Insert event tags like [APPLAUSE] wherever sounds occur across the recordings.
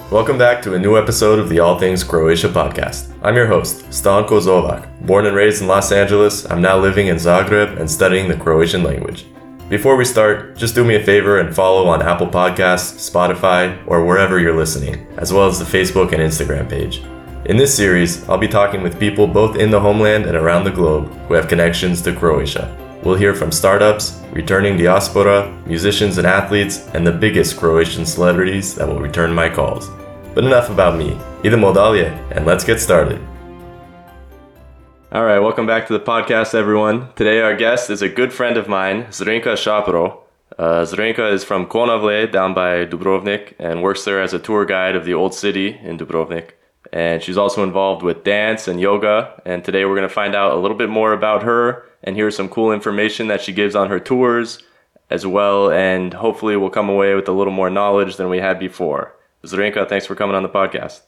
Welcome back to a new episode of the All Things Croatia podcast. I'm your host, Stanko Zovak. Born and raised in Los Angeles, I'm now living in Zagreb and studying the Croatian language. Before we start, just do me a favor and follow on Apple Podcasts, Spotify, or wherever you're listening, as well as the Facebook and Instagram page. In this series, I'll be talking with people both in the homeland and around the globe who have connections to Croatia. We'll hear from startups, returning diaspora, musicians and athletes, and the biggest Croatian celebrities that will return my calls. But enough about me. Idemo dalje, and let's get started. All right, welcome back to the podcast, everyone. Today, our guest is a good friend of mine, Zrinka Šapro. Uh, Zrinka is from Konavle, down by Dubrovnik, and works there as a tour guide of the old city in Dubrovnik. And she's also involved with dance and yoga. And today, we're going to find out a little bit more about her and hear some cool information that she gives on her tours as well. And hopefully, we'll come away with a little more knowledge than we had before. Zrinka, thanks for coming on the podcast.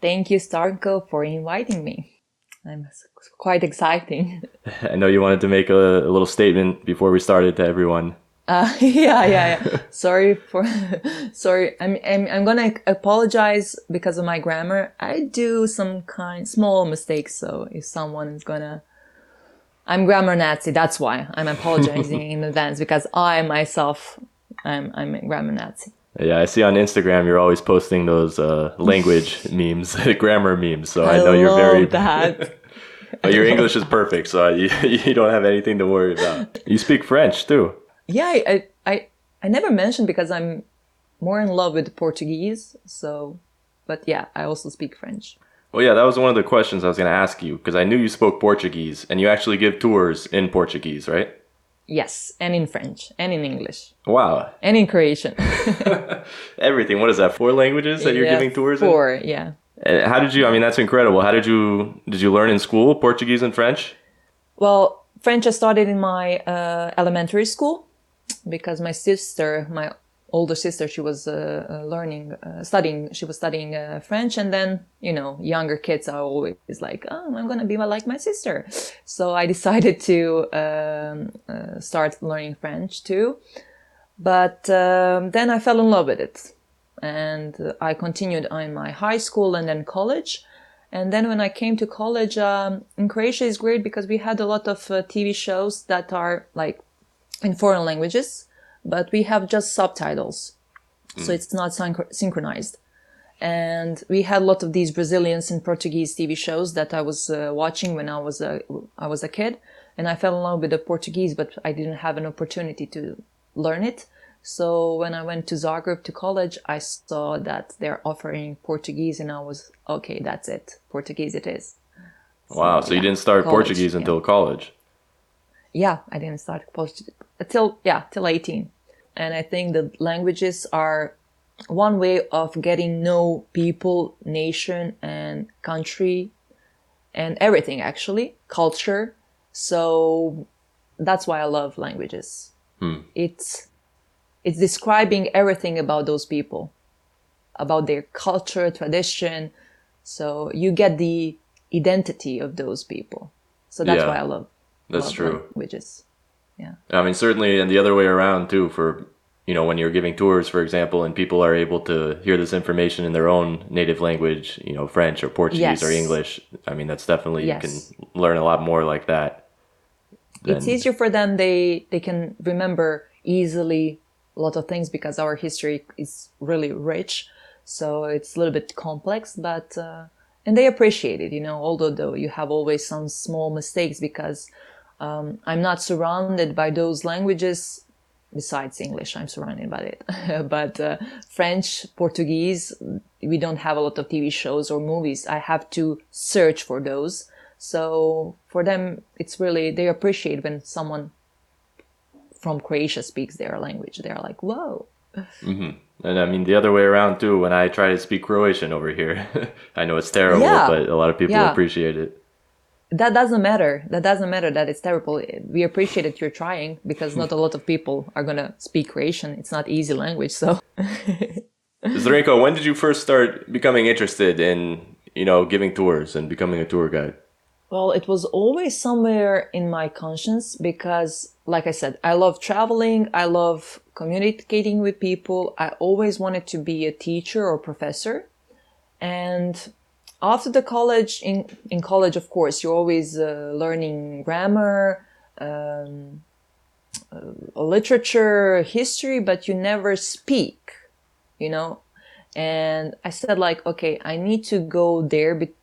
Thank you, Stanko, for inviting me. I'm quite exciting. [LAUGHS] I know you wanted to make a, a little statement before we started to everyone. Uh, [LAUGHS] yeah, yeah, yeah. [LAUGHS] sorry for, [LAUGHS] sorry. I'm, I'm, I'm gonna apologize because of my grammar. I do some kind small mistakes. So if someone is gonna, I'm grammar Nazi. That's why I'm apologizing in advance because I myself, I'm, I'm a grammar Nazi. Yeah, I see on Instagram you're always posting those uh, language memes, grammar memes. So I, I know you're very that. but your English is perfect, so you, you don't have anything to worry about. You speak French too. Yeah, I, I I never mentioned because I'm more in love with Portuguese. So, but yeah, I also speak French. Well, yeah, that was one of the questions I was going to ask you because I knew you spoke Portuguese and you actually give tours in Portuguese, right? Yes, and in French and in English. Wow. And in Croatian. [LAUGHS] [LAUGHS] Everything. What is that? Four languages that you're yeah, giving tours four, in? Four, yeah. How did you? I mean, that's incredible. How did you? Did you learn in school Portuguese and French? Well, French I started in my uh, elementary school because my sister, my older sister, she was uh, uh learning, uh, studying. She was studying uh, French, and then you know, younger kids are always like, "Oh, I'm gonna be like my sister." So I [LAUGHS] decided to um, uh, start learning French too. But um, then I fell in love with it and I continued in my high school and then college. And then when I came to college, um, in Croatia is great because we had a lot of uh, TV shows that are like in foreign languages, but we have just subtitles. Mm. So it's not synch- synchronized. And we had a lot of these Brazilians and Portuguese TV shows that I was uh, watching when I was a, I was a kid. And I fell in love with the Portuguese, but I didn't have an opportunity to learn it. So when I went to Zagreb to college, I saw that they're offering Portuguese and I was, okay, that's it. Portuguese it is. So, wow. So yeah, you didn't start college, Portuguese yeah. until college? Yeah, I didn't start Portuguese until, yeah, till 18. And I think the languages are one way of getting know people, nation and country and everything actually, culture. So that's why I love languages. Hmm. It's it's describing everything about those people, about their culture, tradition. So you get the identity of those people. So that's yeah, why I love. That's true. Languages. Yeah. I mean, certainly, and the other way around too. For you know, when you're giving tours, for example, and people are able to hear this information in their own native language, you know, French or Portuguese yes. or English. I mean, that's definitely yes. you can learn a lot more like that. Than... It's easier for them. They they can remember easily a lot of things because our history is really rich. So it's a little bit complex, but, uh, and they appreciate it, you know, although though you have always some small mistakes because, um, I'm not surrounded by those languages besides English. I'm surrounded by it. [LAUGHS] but, uh, French, Portuguese, we don't have a lot of TV shows or movies. I have to search for those. So for them, it's really, they appreciate when someone from Croatia speaks their language. They're like, whoa. Mm-hmm. And I mean, the other way around too, when I try to speak Croatian over here, [LAUGHS] I know it's terrible, yeah. but a lot of people yeah. appreciate it. That doesn't matter. That doesn't matter that it's terrible. We appreciate that you're trying because not a lot of people are going to speak Croatian. It's not easy language. So, [LAUGHS] Zrinko, when did you first start becoming interested in, you know, giving tours and becoming a tour guide? Well, it was always somewhere in my conscience because, like I said, I love traveling. I love communicating with people. I always wanted to be a teacher or professor. And after the college, in, in college, of course, you're always uh, learning grammar, um, uh, literature, history, but you never speak, you know? And I said like, okay, I need to go there be-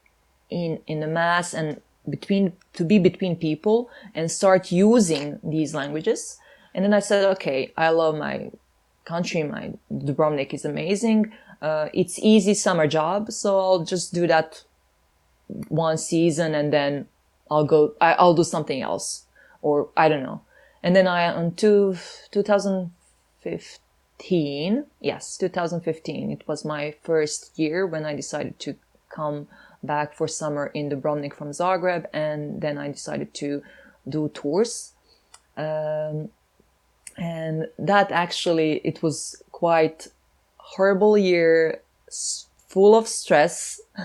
in, in the mass and between to be between people and start using these languages and then i said okay i love my country my dubrovnik is amazing uh, it's easy summer job so i'll just do that one season and then i'll go I, i'll do something else or i don't know and then i on two, 2015 yes 2015 it was my first year when i decided to come back for summer in Dubrovnik from Zagreb, and then I decided to do tours. Um, and that actually it was quite horrible year full of stress [LAUGHS]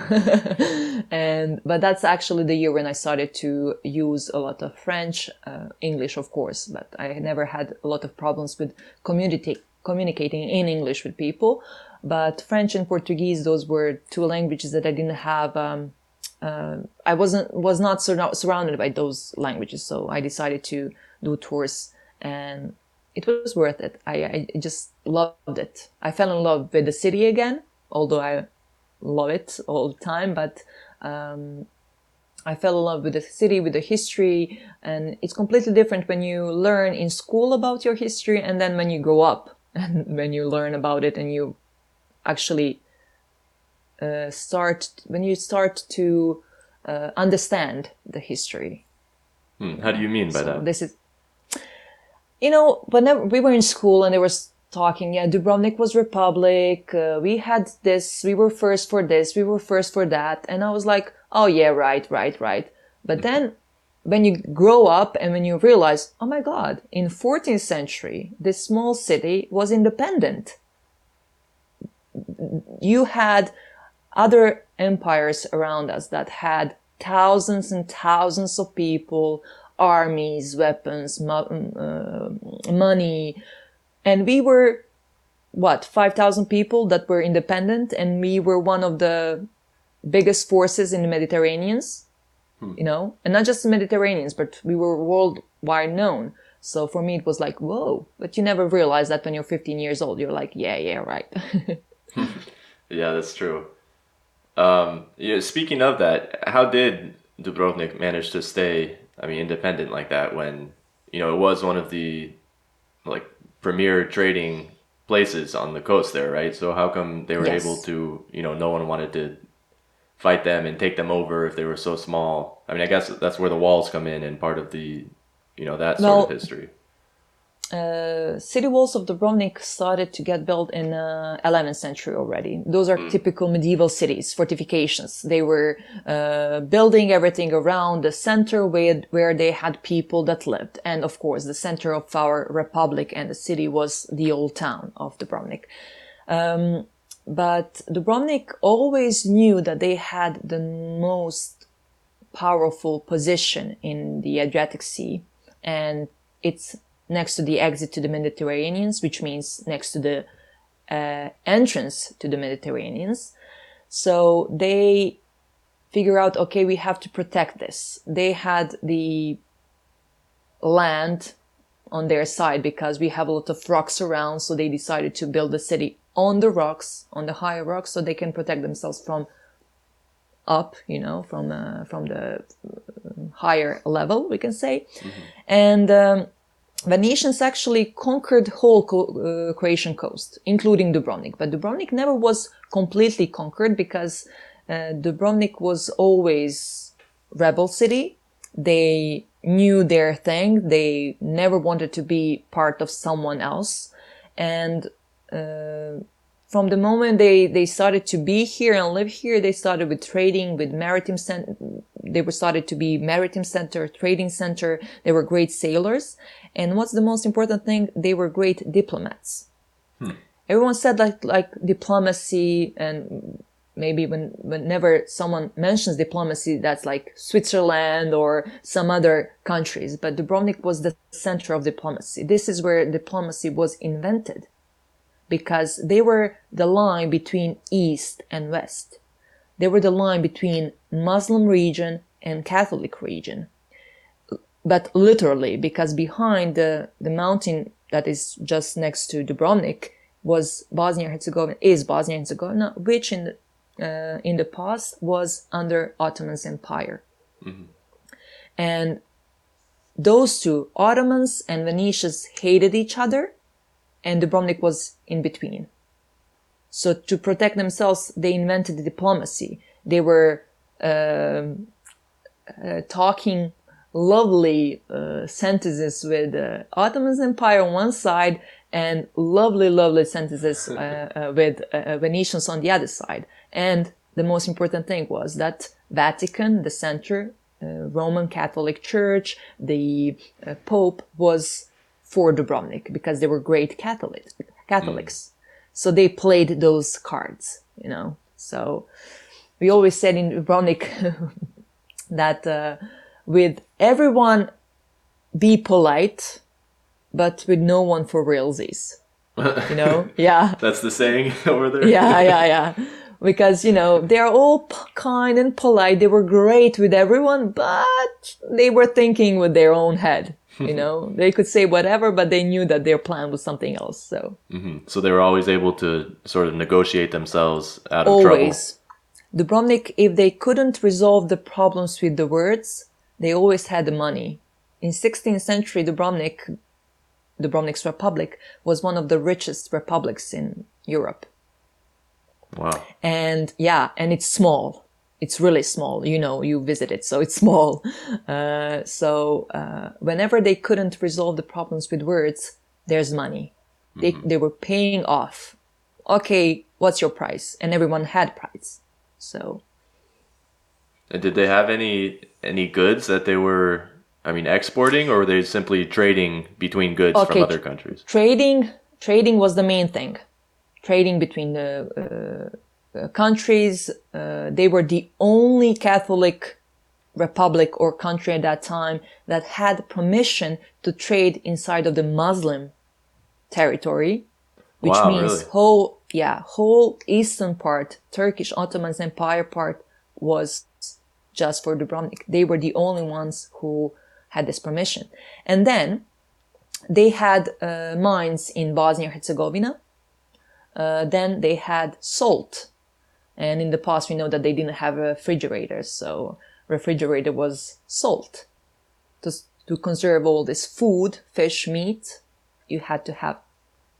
and but that's actually the year when i started to use a lot of french uh, english of course but i never had a lot of problems with community communicating in english with people but French and Portuguese, those were two languages that I didn't have. Um, uh, I wasn't was not sur- surrounded by those languages, so I decided to do tours, and it was worth it. I, I just loved it. I fell in love with the city again, although I love it all the time, but. Um, I fell in love with the city, with the history, and it's completely different when you learn in school about your history and then when you grow up [LAUGHS] and when you learn about it and you actually uh, start when you start to uh, understand the history. Hmm. How do you mean by so that? This is, you know, whenever we were in school and they were talking, yeah, Dubrovnik was republic. Uh, we had this. We were first for this. We were first for that. And I was like, oh yeah, right, right, right. But then when you grow up and when you realize, oh my God, in 14th century, this small city was independent you had other empires around us that had thousands and thousands of people, armies, weapons, mo- uh, money, and we were what 5000 people that were independent and we were one of the biggest forces in the mediterraneans hmm. you know? And not just the mediterraneans but we were worldwide known. So for me it was like whoa. But you never realize that when you're 15 years old you're like yeah yeah right. [LAUGHS] [LAUGHS] Yeah, that's true. Um, yeah, speaking of that, how did Dubrovnik manage to stay, I mean, independent like that when, you know, it was one of the like premier trading places on the coast there, right? So how come they were yes. able to, you know, no one wanted to fight them and take them over if they were so small? I mean, I guess that's where the walls come in and part of the, you know, that sort well, of history uh, city walls of Dubrovnik started to get built in uh, 11th century already. Those are mm. typical medieval cities, fortifications. They were uh, building everything around the center where, where they had people that lived. And of course, the center of our republic and the city was the old town of Dubrovnik. Um, but Dubrovnik always knew that they had the most powerful position in the Adriatic Sea and its next to the exit to the Mediterraneans, which means next to the uh, entrance to the Mediterraneans. So they figure out, okay, we have to protect this. They had the land on their side because we have a lot of rocks around. So they decided to build the city on the rocks, on the higher rocks, so they can protect themselves from up, you know, from uh, from the higher level, we can say. Mm-hmm. And um, Venetians actually conquered whole uh, Croatian coast, including Dubrovnik. But Dubrovnik never was completely conquered because uh, Dubrovnik was always rebel city. They knew their thing. They never wanted to be part of someone else. And uh, from the moment they, they started to be here and live here, they started with trading, with maritime center. They were started to be maritime center, trading center. They were great sailors. And what's the most important thing? They were great diplomats. Hmm. Everyone said like, like diplomacy and maybe when whenever someone mentions diplomacy, that's like Switzerland or some other countries. But Dubrovnik was the center of diplomacy. This is where diplomacy was invented because they were the line between East and West. They were the line between Muslim region and Catholic region. But literally, because behind the, the mountain that is just next to Dubrovnik was Bosnia Herzegovina, is Bosnia Herzegovina, which in the, uh, in the past was under Ottoman's empire. And those two, Ottomans and Venetians, hated each other, and Dubrovnik was in between. So to protect themselves, they invented diplomacy. They were um, uh, talking lovely uh, sentences with uh, Ottoman Empire on one side and lovely, lovely sentences uh, uh, with uh, Venetians on the other side. And the most important thing was that Vatican, the center, uh, Roman Catholic Church, the uh, Pope was for Dubrovnik because they were great Catholics. Catholics. So they played those cards, you know. So we always said in Dubrovnik [LAUGHS] that uh, with everyone be polite, but with no one for realsies. You know? [LAUGHS] yeah. That's the saying [LAUGHS] over there. Yeah, yeah, yeah. Because, you know, they're all p- kind and polite. They were great with everyone, but they were thinking with their own head. You [LAUGHS] know, they could say whatever, but they knew that their plan was something else. So mm-hmm. So they were always able to sort of negotiate themselves out of trouble. Dubrovnik, if they couldn't resolve the problems with the words, they always had the money. In 16th century, Dubrovnik, Dubrovnik's republic, was one of the richest republics in Europe. Wow. And yeah, and it's small. It's really small. You know, you visit it, so it's small. [LAUGHS] Uh, so uh, whenever they couldn't resolve the problems with words, there's money. They they were paying off. Okay, what's your price? And everyone had price. So And did they have any any goods that they were, I mean, exporting, or were they simply trading between goods Okay, from other countries? trading trading was the main thing trading between the uh, countries uh, they were the only catholic republic or country at that time that had permission to trade inside of the muslim territory which Wow, means really? whole yeah whole eastern part turkish ottoman empire part was just for dubrovnik they were the only ones who had this permission and then they had uh, mines in Bosnia Herzegovina. Uh, then they had salt, and in the past we know that they didn't have refrigerators, so refrigerator was salt. To to conserve all this food, fish, meat, you had to have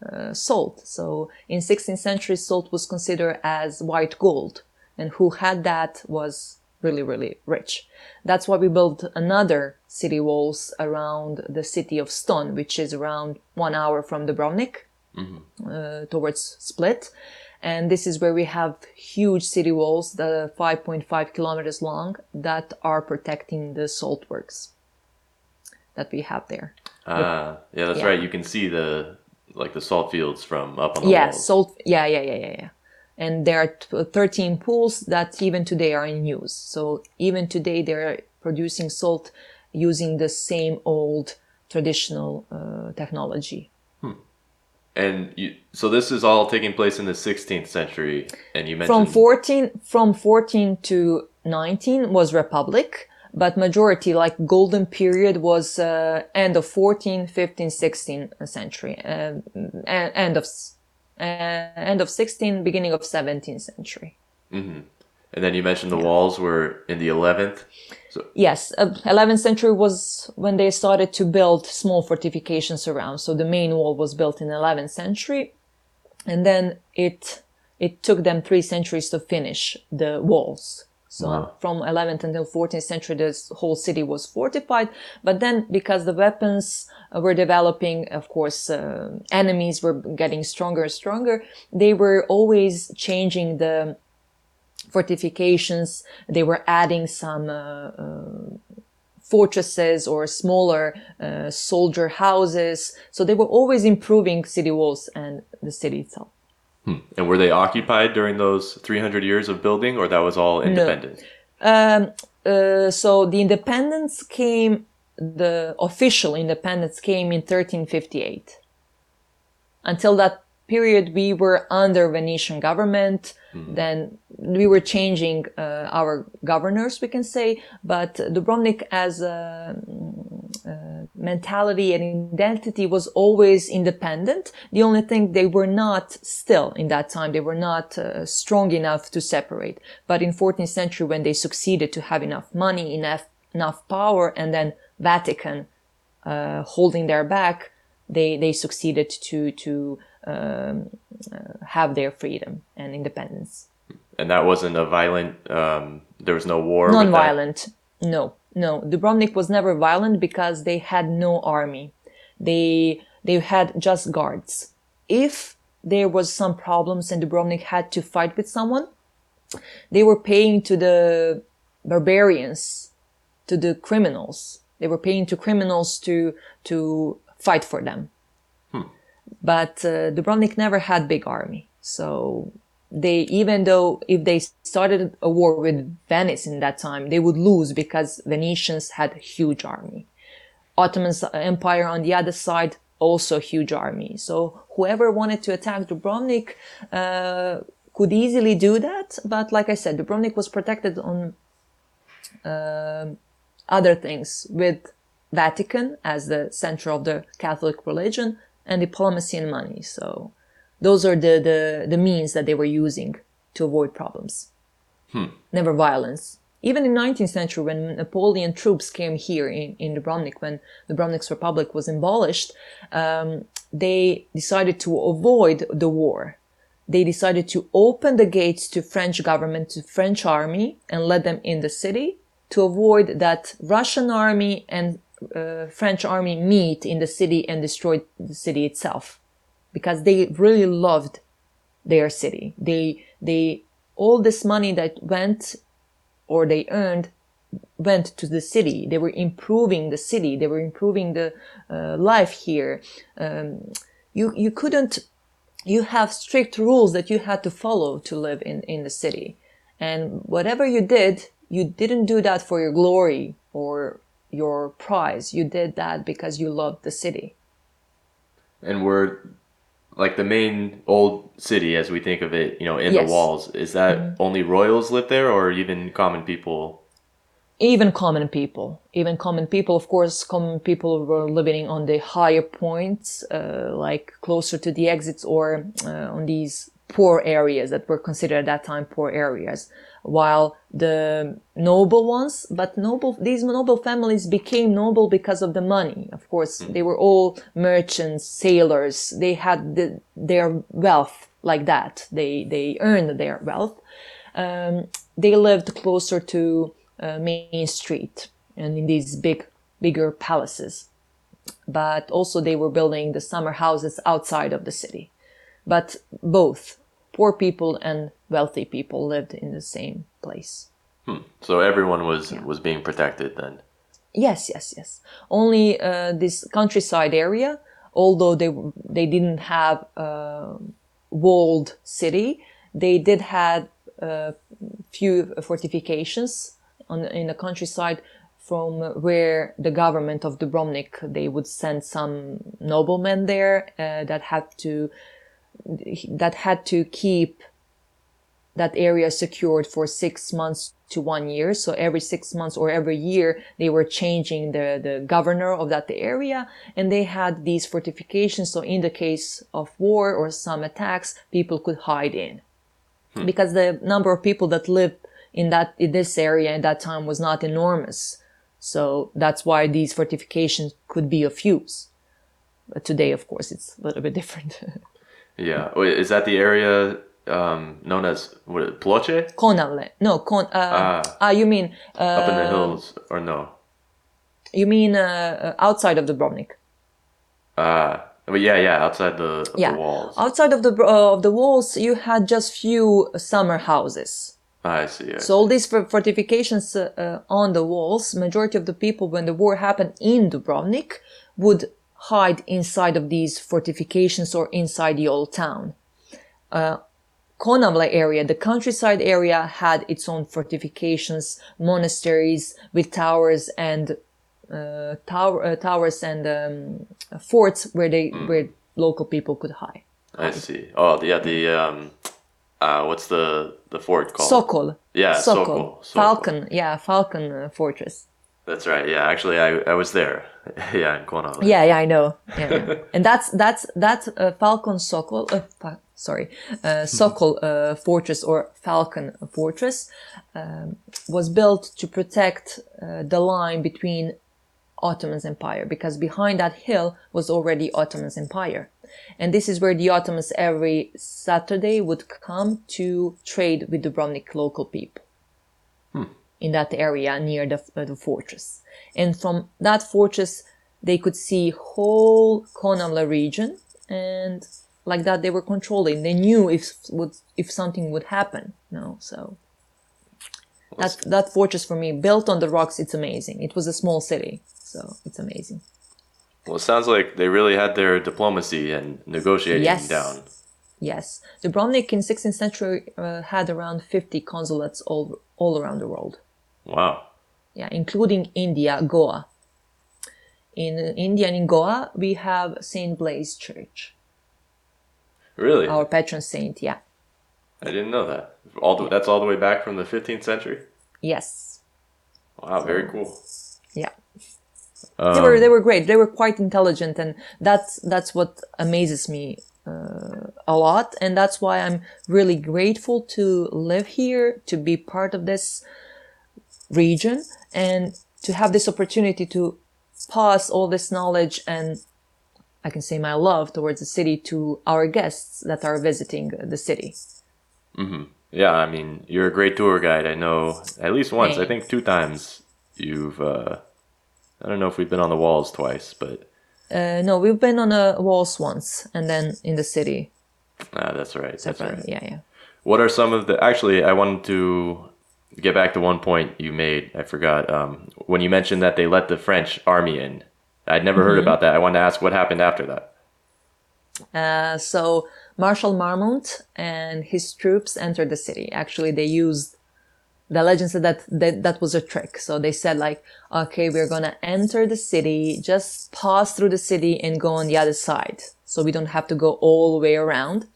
uh, salt. So in 16th century, salt was considered as white gold, and who had that was really, really rich. That's why we built another city walls around the city of Ston, which is around one hour from Dubrovnik, uh, towards Split. And this is where we have huge city walls, the 5.5 kilometers long, that are protecting the salt works that we have there. Ah, yeah, that's Yeah. right. You can see the like the salt fields from up on the yeah, walls. salt. Yeah, yeah, yeah, yeah, yeah. And there are 13 pools that even today are in use. So even today they're producing salt using the same old traditional uh, technology. And you, so this is all taking place in the 16th century, and you mentioned From mentioned 14 from 14 to 19 was republic, but majority like golden period was uh, end of 14, 15, 16 century, uh, and end of uh, end of 16, beginning of 17th century. and then you mentioned the walls were in the 11th. So Yes, uh, 11th century was when they started to build small fortifications around. So the main wall was built in 11th century, and then it it took them three centuries to finish the walls. So Wow. from 11th until 14th century, this whole city was fortified. But then, because the weapons uh, were developing, of course, uh, enemies were getting stronger and stronger. They were always changing the fortifications. They were adding some uh, uh, fortresses or smaller uh, soldier houses. So they were always improving city walls and the city itself. And were they occupied during those 300 years of building, or that was all independent? Um, uh, so the independence came, the official independence came in 1358. Until that period, we were under Venetian government. Then we were changing uh, our governors, we can say. But Dubrovnik, as a uh, mentality and identity, was always independent. The only thing they were not still in that time, they were not uh, strong enough to separate. But in 14th century, when they succeeded to have enough money, enough enough power, and then Vatican uh, holding their back, they they succeeded to to um, uh, have their freedom and independence. And that wasn't a violent. Um, there was no war. Non-violent. No, no. Dubrovnik was never violent because they had no army. They they had just guards. If there was some problems and Dubrovnik had to fight with someone, they were paying to the barbarians, to the criminals. They were paying to criminals to to fight for them. But uh, Dubrovnik never had big army, so they even though if they started a war with Venice in that time, they would lose because Venetians had a huge army. Ottoman Empire on the other side also huge army. So whoever wanted to attack Dubrovnik uh, could easily do that. But like I said, Dubrovnik was protected on um other things with Vatican as the center of the Catholic religion and diplomacy and money. So those are the, the, the means that they were using to avoid problems. Never violence. Even in 19th century, when Napoleon troops came here in, in Dubrovnik, when Dubrovnik's republic was abolished, um, they decided to avoid the war. They decided to open the gates to French government, to French army, and let them in the city to avoid that Russian army and uh, French army meet in the city and destroy the city itself, because they really loved their city. They they all this money that went or they earned went to the city. They were improving the city. They were improving the uh, life here. Um, you you couldn't. You have strict rules that you had to follow to live in in the city, and whatever you did, you didn't do that for your glory or your prize. You did that because you loved the city. And we're like the main old city, as we think of it, you know, in Yes. the walls. Is that only royals live there, or even common people? even common people even common people of course common people were living on the higher points uh, like closer to the exits or uh, on these poor areas that were considered at that time poor areas while the noble ones but noble these noble families became noble because of the money. Of course they were all merchants sailors. They had the, their wealth like that. They they earned their wealth. Um, they lived closer to uh, main street and in these big bigger palaces. But also they were building the summer houses outside of the city. But both poor people and wealthy people lived in the same place So everyone was was being protected then. Yes, yes, yes. Only uh, this countryside area, although they they didn't have a walled city, they did have a few fortifications on in the countryside from where the government of Dubrovnik they would send some noblemen there uh, that had to that had to keep that area secured for six months to one year. So every six months or every year, they were changing the, the governor of that area and they had these fortifications. So in the case of war or some attacks, people could hide in hmm. because the number of people that lived in that, in this area at that time was not enormous. So that's why these fortifications could be of use. But today, of course, it's a little bit different. [LAUGHS] Yeah. Wait, Is that the area um, known as what? Ploče? Konavle. No, Kon, uh, Ah. ah, you mean, uh, Up in the hills, or no? You mean uh, outside of Dubrovnik? Uh, but yeah, yeah, outside the, of Yeah, the walls. outside of the uh, of the walls, you had just few summer houses. I see. I So all these fortifications uh, on the walls, majority of the people, when the war happened in Dubrovnik, would hide inside of these fortifications or inside the old town. Uh, area, the countryside area, had its own fortifications, monasteries with towers and uh, tower, uh, towers and um, forts where they where local people could hide. I see. Oh, yeah, the um, uh, what's the the fort called? Sokol. Yeah, Sokol. Sokol. Sokol. Falcon. Yeah, Falcon uh, Fortress. That's right. Yeah, actually, I I was there. [LAUGHS] yeah, in Konavle. Yeah, yeah, I know. Yeah, yeah. [LAUGHS] and that's that's that uh, Falcon Sokol. Uh, fa- sorry, uh, [LAUGHS] Sokol uh, Fortress or Falcon Fortress um, was built to protect uh, the line between Ottoman's Empire because behind that hill was already Ottoman's Empire. And this is where the Ottomans every Saturday would come to trade with the Dubrovnik local people in that area near the, uh, the fortress. And from that fortress, they could see whole Konavle region and like that they were controlling. They knew if would if something would happen. No, so that that fortress for me, built on the rocks, it's amazing. It was a small city, so it's amazing. Well, it sounds like they really had their diplomacy and negotiating Yes. down. Yes, Dubrovnik in 16th century uh, had around 50 consulates all all around the world. Wow. yeah, including India, Goa. In India and in Goa, we have Saint Blaise Church, Really? our patron saint. Yeah, I didn't know that. All the, that's all the way back from the 15th century. yes, Wow, very cool. yeah. Um, They were they were great. They were quite intelligent, and that's that's what amazes me uh, a lot. And that's why I'm really grateful to live here, to be part of this region, and to have this opportunity to pass all this knowledge and I can say my love towards the city to our guests that are visiting the city. Yeah, I mean, you're a great tour guide. I know at least once. I think two times you've. Uh, I don't know if we've been on the walls twice, but Uh, no, we've been on the walls once, and then in the city. ah, that's right. That's right. Yeah, yeah. What are some of the? Actually, I wanted to get back to one point you made. I forgot um, when you mentioned that they let the French army in. I'd never heard about that. I wanted to ask what happened after that. Uh, so Marshal Marmont and his troops entered the city. Actually, they used the legend said that, that that was a trick. So they said like, okay, we're gonna enter the city, just pass through the city and go on the other side. So we don't have to go all the way around.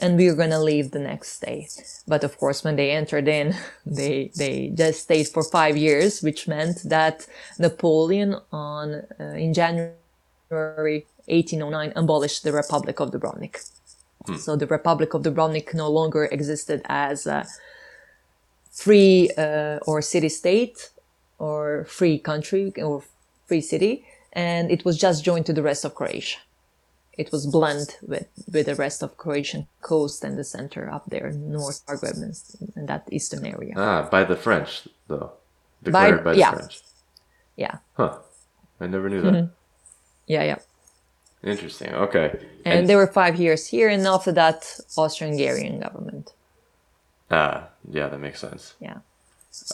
And we're gonna leave the next day. But of course, when they entered in, [LAUGHS] they, they just stayed for five years, which meant that Napoleon on, uh, in January 1809 abolished the Republic of Dubrovnik. So the Republic of Dubrovnik no longer existed as a free uh, or city state or free country or free city, and it was just joined to the rest of Croatia. It was blended with, with the rest of Croatian coast and the center up there, North Zagreb and, and that eastern area. Ah, by the French, though. Declared by, the yeah. French. Yeah, Huh. I never knew that. yeah, yeah. Interesting. Okay. And, there were five years here, and after that, Austrian-Hungarian government. ah, yeah, that makes sense. Yeah.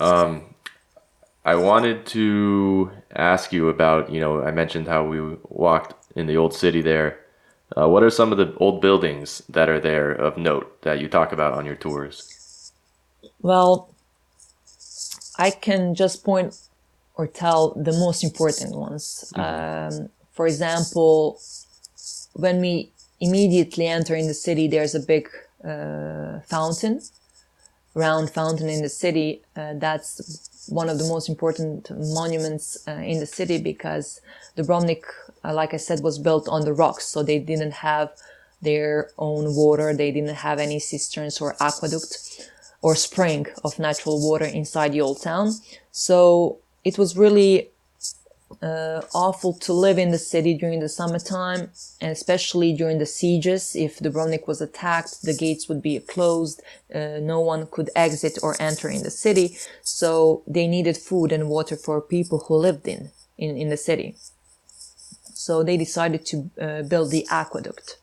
Um, I wanted to ask you about, you know, I mentioned how we walked in the old city there. Uh, what are some of the old buildings that are there of note that you talk about on your tours? Well, I can just point or tell the most important ones. Um, for example, when we immediately enter in the city, there's a big uh, fountain, round fountain in the city. Uh, that's one of the most important monuments uh, in the city because Dubrovnik, like I said, was built on the rocks, so they didn't have their own water. They didn't have any cisterns or aqueduct or spring of natural water inside the old town. So it was really uh, awful to live in the city during the summertime, and especially during the sieges. If Dubrovnik was attacked, the gates would be closed. Uh, no one could exit or enter in the city. So they needed food and water for people who lived in, in, in the city. So they decided to uh, build the aqueduct.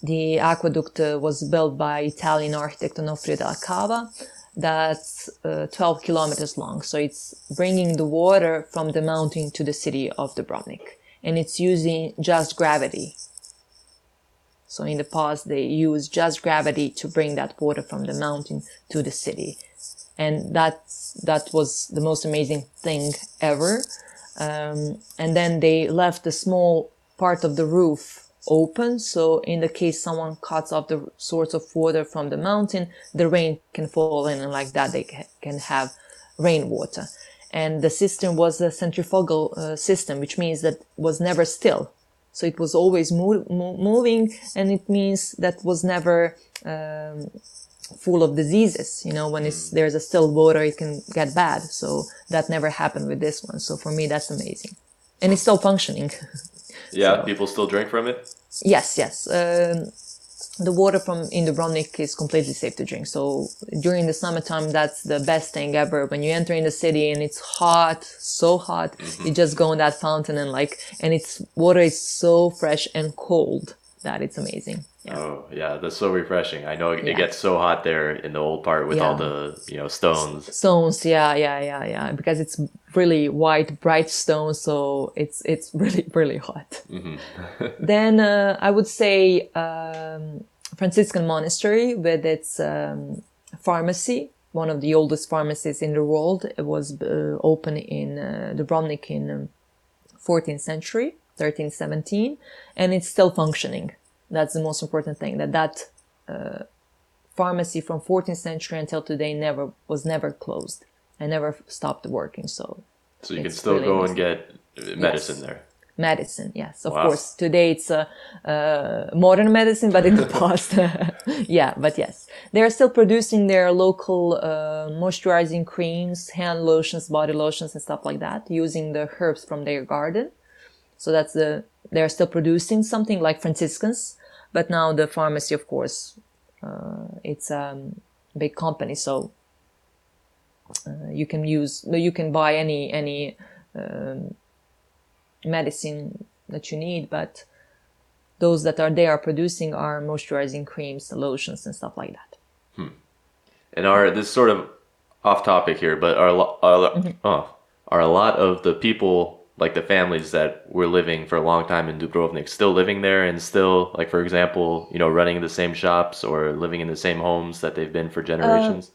The aqueduct uh, was built by Italian architect Onofrio della Cava. That's uh, 12 kilometers long. So it's bringing the water from the mountain to the city of Dubrovnik. And it's using just gravity. So in the past, they used just gravity to bring that water from the mountain to the city. And that, that was the most amazing thing ever. Um, and then they left a small part of the roof open. So in the case someone cuts off the source of water from the mountain, the rain can fall in and like that they can have rainwater. And the system was a centrifugal uh, system, which means that was never still. So it was always mo- mo- moving and it means that was never, um, full of diseases. You know, when it's, there's a still water, it can get bad. So that never happened with this one. So for me, that's amazing. And it's still functioning. [LAUGHS] Yeah, So- people still drink from it. Yes, yes. Um, the water from in Dubrovnik is completely safe to drink. So during the summertime, that's the best thing ever. When you enter in the city and it's hot, so hot, you just go in that fountain and like, and it's water is so fresh and cold that it's amazing. Yeah. Oh, yeah, that's so refreshing. I know it, Yeah. it gets so hot there in the old part with all the you know stones. Stones, yeah, yeah, yeah, yeah. Because it's really white, bright stone, so it's it's [LAUGHS] really really hot. [LAUGHS] then uh, I would say um, Franciscan monastery with its um, pharmacy, one of the oldest pharmacies in the world. It was uh, open in uh, Dubrovnik in um, 14th century, 1317, and it's still functioning. That's the most important thing. That that uh, pharmacy from 14th century until today never was never closed and never stopped working. So So you can still really go and get uh, medicine Yes. there. medicine yes of Wow. course today it's a uh, modern medicine but in the [LAUGHS] past [LAUGHS] yeah but yes they are still producing their local uh, moisturizing creams hand lotions body lotions and stuff like that using the herbs from their garden so that's the they're still producing something like franciscans but now the pharmacy of course uh, it's a um, big company so uh, you can use you can buy any any um, medicine that you need, but those that are they are producing are moisturizing creams, lotions, and stuff like that. And are this sort of off topic here, but are are, Mm-hmm. oh, are a lot of the people like the families that were living for a long time in Dubrovnik still living there and still like for example, you know, running the same shops or living in the same homes that they've been for generations?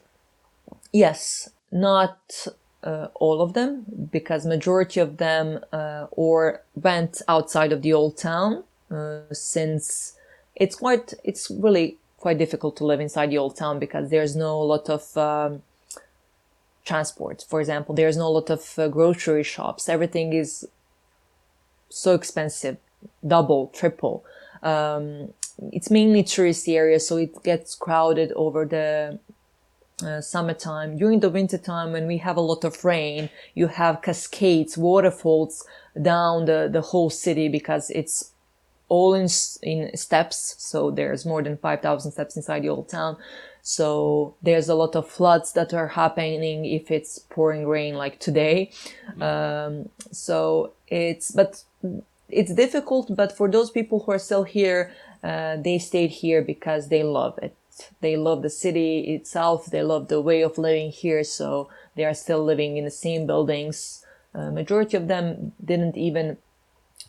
Yes, not uh, all of them, because majority of them uh, or went outside of the old town, uh, since it's quite it's really quite difficult to live inside the old town because there's no lot of um, transport. For example, there's no lot of uh, grocery shops. Everything is so expensive, double, triple. Um, it's mainly touristy area, so it gets crowded over the uh, summertime. During the wintertime, when we have a lot of rain, you have cascades, waterfalls down the, the whole city because it's all in, in steps. So there's more than 5,000 steps inside the old town. So there's a lot of floods that are happening if it's pouring rain like today. Um, so it's, but it's difficult, but for those people who are still here, uh, they stayed here because they love it. They love the city itself. They love the way of living here. So they are still living in the same buildings. Uh, majority of them didn't even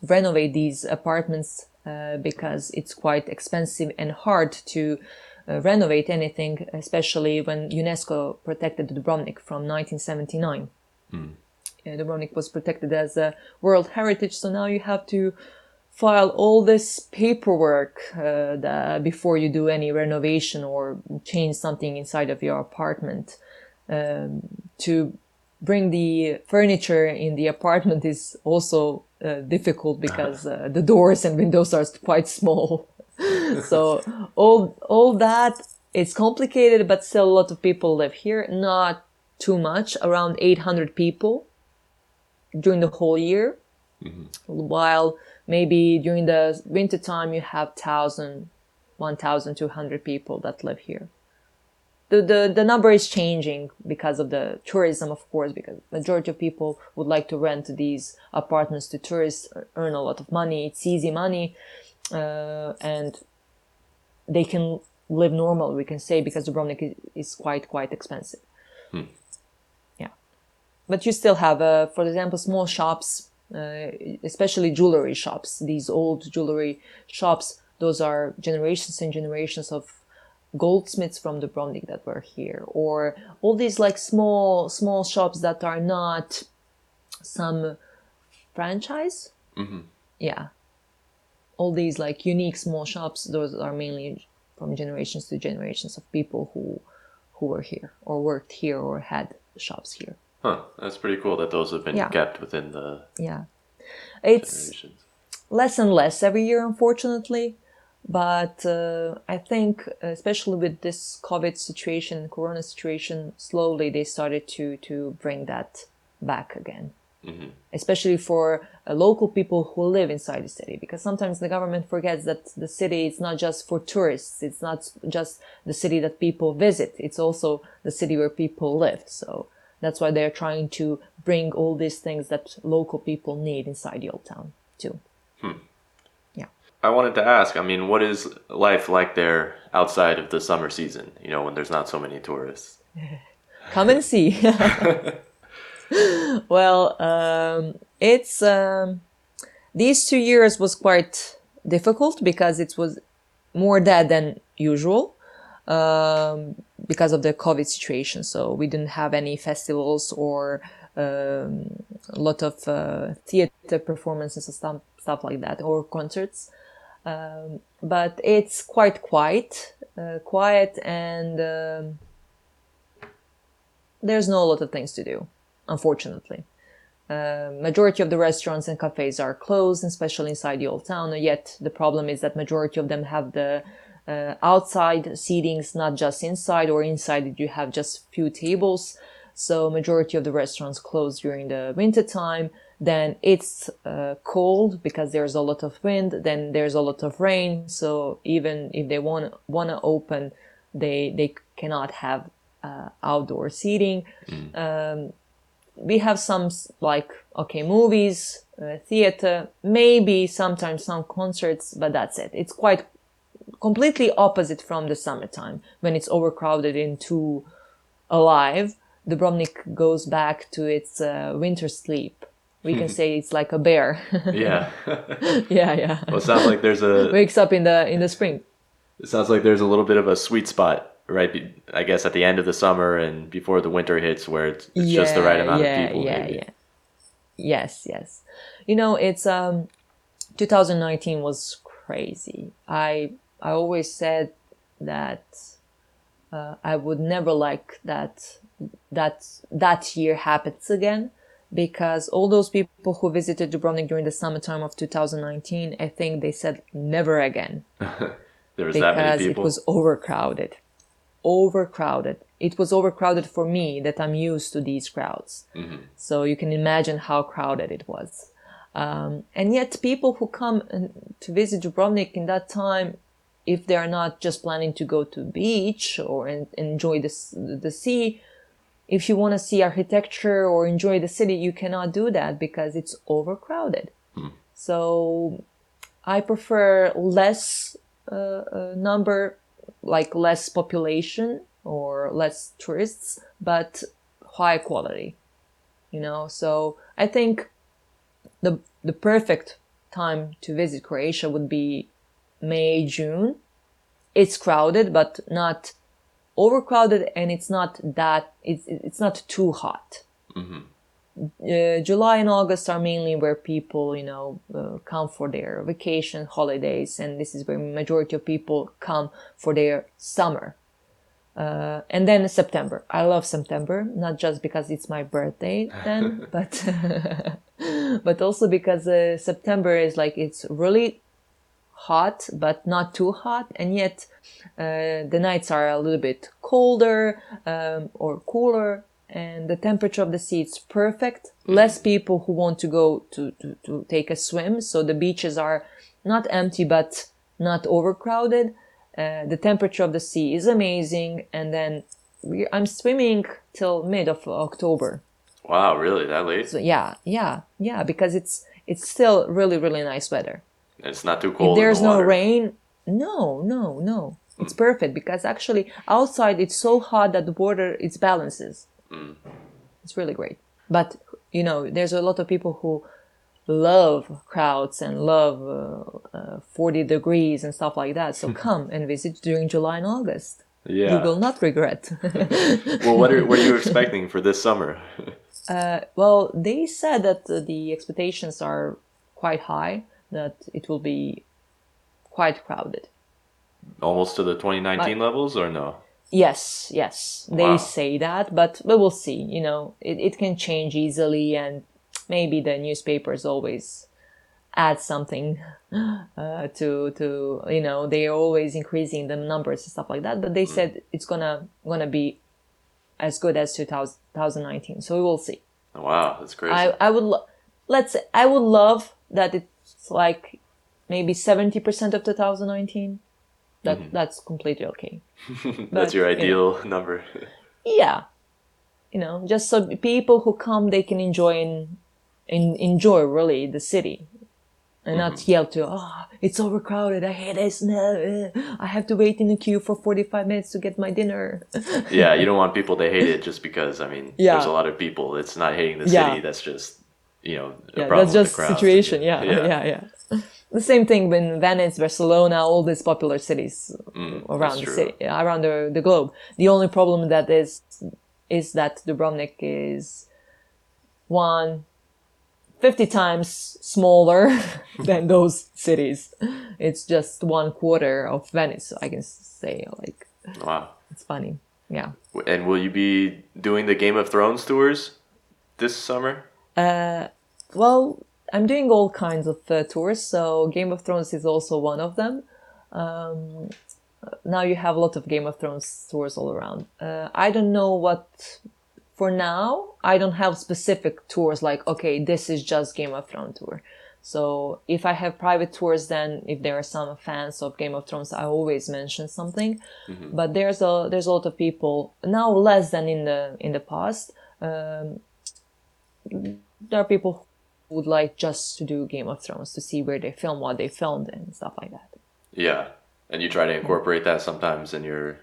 renovate these apartments uh, because it's quite expensive and hard to renovate anything, especially when UNESCO protected Dubrovnik from 1979. Uh, Dubrovnik was protected as a World Heritage, so now you have to file all this paperwork uh, the, before you do any renovation or change something inside of your apartment. Um, to bring the furniture in the apartment is also uh, difficult because [LAUGHS] uh, the doors and windows are quite small. [LAUGHS] so all all that it's complicated, but still a lot of people live here. Not too much, around 800 people during the whole year. Mm-hmm. While maybe during the winter time you have 1,000, 1,200 people that live here. The, the, the number is changing because of the tourism, of course, because majority of people would like to rent these apartments to tourists, earn a lot of money. It's easy money, uh, and they can live normal, we can say, because Dubrovnik is, is quite, quite expensive. Yeah. But you still have, uh, for example, small shops, uh, especially jewelry shops, these old jewelry shops those are generations and generations of goldsmiths from Dubrovnik that were here, or all these like small small shops that are not some franchise. Mm-hmm. Yeah, all these like unique small shops. Those are mainly from generations to generations of people who who were here or worked here or had shops here. Huh. That's pretty cool that those have been Yeah. kept within the Yeah, it's less and less every year, unfortunately. But uh, I think, especially with this COVID situation, Corona situation, slowly they started to to bring that back again. Especially for uh, local people who live inside the city, because sometimes the government forgets that the city is not just for tourists. It's not just the city that people visit. It's also the city where people live. So that's why they're trying to bring all these things that local people need inside the old town too. Yeah. I wanted to ask, I mean, what is life like there outside of the summer season, you know, when there's not so many tourists? [LAUGHS] Come and see. [LAUGHS] [LAUGHS] well, um, it's um, these two years was quite difficult because it was more dead than usual um, because of the COVID situation. So we didn't have any festivals or um, a lot of uh, theater performances and stuff, stuff like that, or concerts. Um, but it's quite quiet, uh, quiet, and um, there's not a lot of things to do, unfortunately. Uh, majority of the restaurants and cafes are closed, especially inside the old town. Yet the problem is that majority of them have the uh, outside seatings, not just inside, or inside you have just few tables. So majority of the restaurants close during the winter time. Then it's uh, cold because there's a lot of wind. Then there's a lot of rain. So even if they want want to open, they they cannot have uh, outdoor seating. Um, we have some like okay movies, uh, theater, maybe sometimes some concerts, but that's it. It's quite completely opposite from the summertime when it's overcrowded and too alive. Dubrovnik goes back to its uh, winter sleep. We can [LAUGHS] say it's like a bear. Yeah. [LAUGHS] [LAUGHS] yeah, yeah. well, it sounds like there's a Wakes up in the in the spring. it sounds like there's a little bit of a sweet spot, right? be- I guess at the end of the summer and before the winter hits, where it's, it's just the right amount yeah, of people. Yeah, maybe. yeah. Yes, yes. You know, it's um 2019 was crazy. I I always said that uh, I would never like that that that year happens again because all those people who visited Dubrovnik during the summertime of 2019, I think they said never again [LAUGHS] There was that many because it was overcrowded. Overcrowded. It was overcrowded for me that I'm used to these crowds. So you can imagine how crowded it was. Um, and yet, people who come to visit Dubrovnik in that time, if they are not just planning to go to beach or en- enjoy the, the sea, if you want to see architecture or enjoy the city, you cannot do that because it's overcrowded. So I prefer less uh, uh, number, like less population or less tourists, but high quality. You know, so I think the the perfect time to visit Croatia would be May June. It's crowded, but not overcrowded, and it's not that it's it's not too hot mm-hmm. Uh, July and August are mainly where people, you know, uh, come for their vacation, holidays, and this is where majority of people come for their summer. Uh, and then September. I love September, not just because it's my birthday [LAUGHS] then, but [LAUGHS] but also because uh, September is like it's really hot, but not too hot, and yet uh, the nights are a little bit colder um, or cooler, and the temperature of the sea is perfect. Less people who want to go to, to, to take a swim, so the beaches are not empty but not overcrowded. Uh, the temperature of the sea is amazing, and then we, I'm swimming till mid of October. Wow, really? That late? So yeah, yeah, yeah, because it's it's still really really nice weather It's not too if cold. in there's the no rain no no no it's perfect because actually outside it's so hot that the water it balances it's really great but you know there's a lot of people who love crowds and love uh, uh, 40 degrees and stuff like that. So come and visit during July and August. Yeah. You will not regret. [LAUGHS] well, what are what are you expecting for this summer? [LAUGHS] well, they said that uh, the expectations are quite high, that it will be quite crowded. Almost to the 2019 levels, or no? Yes, yes, they Wow. say that, but but we'll see. You know, it, it can change easily, and maybe the newspapers always add something [GASPS] uh, to to you know they're always increasing the numbers and stuff like that. But they said it's gonna gonna be as good as 2000, 2019, so we will see. Wow, that's crazy. I I would lo- let's I would love that it's like maybe seventy percent of 2019. That mm-hmm. that's completely okay. [LAUGHS] that's but, your you know. ideal number. yeah you know just so people who come they can enjoy and, and enjoy really the city and not mm-hmm. yell to oh it's overcrowded i hate this no i have to wait in the queue for 45 minutes to get my dinner [LAUGHS] yeah, you don't want [LAUGHS] people to hate it just because. I mean, Yeah. there's a lot of people. It's not hating the Yeah. city. That's just you know. a yeah problem that's just situation yeah, yeah yeah the same thing when venice barcelona all these popular cities around the city around the, the globe. The only problem that is is that dubrovnik is one 50 times smaller [LAUGHS] than [LAUGHS] those cities. It's just one quarter of venice i can say like Wow. it's funny. Yeah. And will you be doing the Game of Thrones tours this summer? Uh, well, I'm doing all kinds of uh, tours, so Game of Thrones is also one of them. Um, now you have a lot of Game of Thrones tours all around. Uh, I don't know what, for now, I don't have specific tours like, okay, this is just Game of Thrones tour. So if I have private tours, then if there are some fans of Game of Thrones, I always mention something. But there's a there's a lot of people now less than in the in the past. Um, there are people would like just to do Game of Thrones to see where they film, what they filmed, and stuff like that. Yeah, and you try to incorporate that sometimes in your,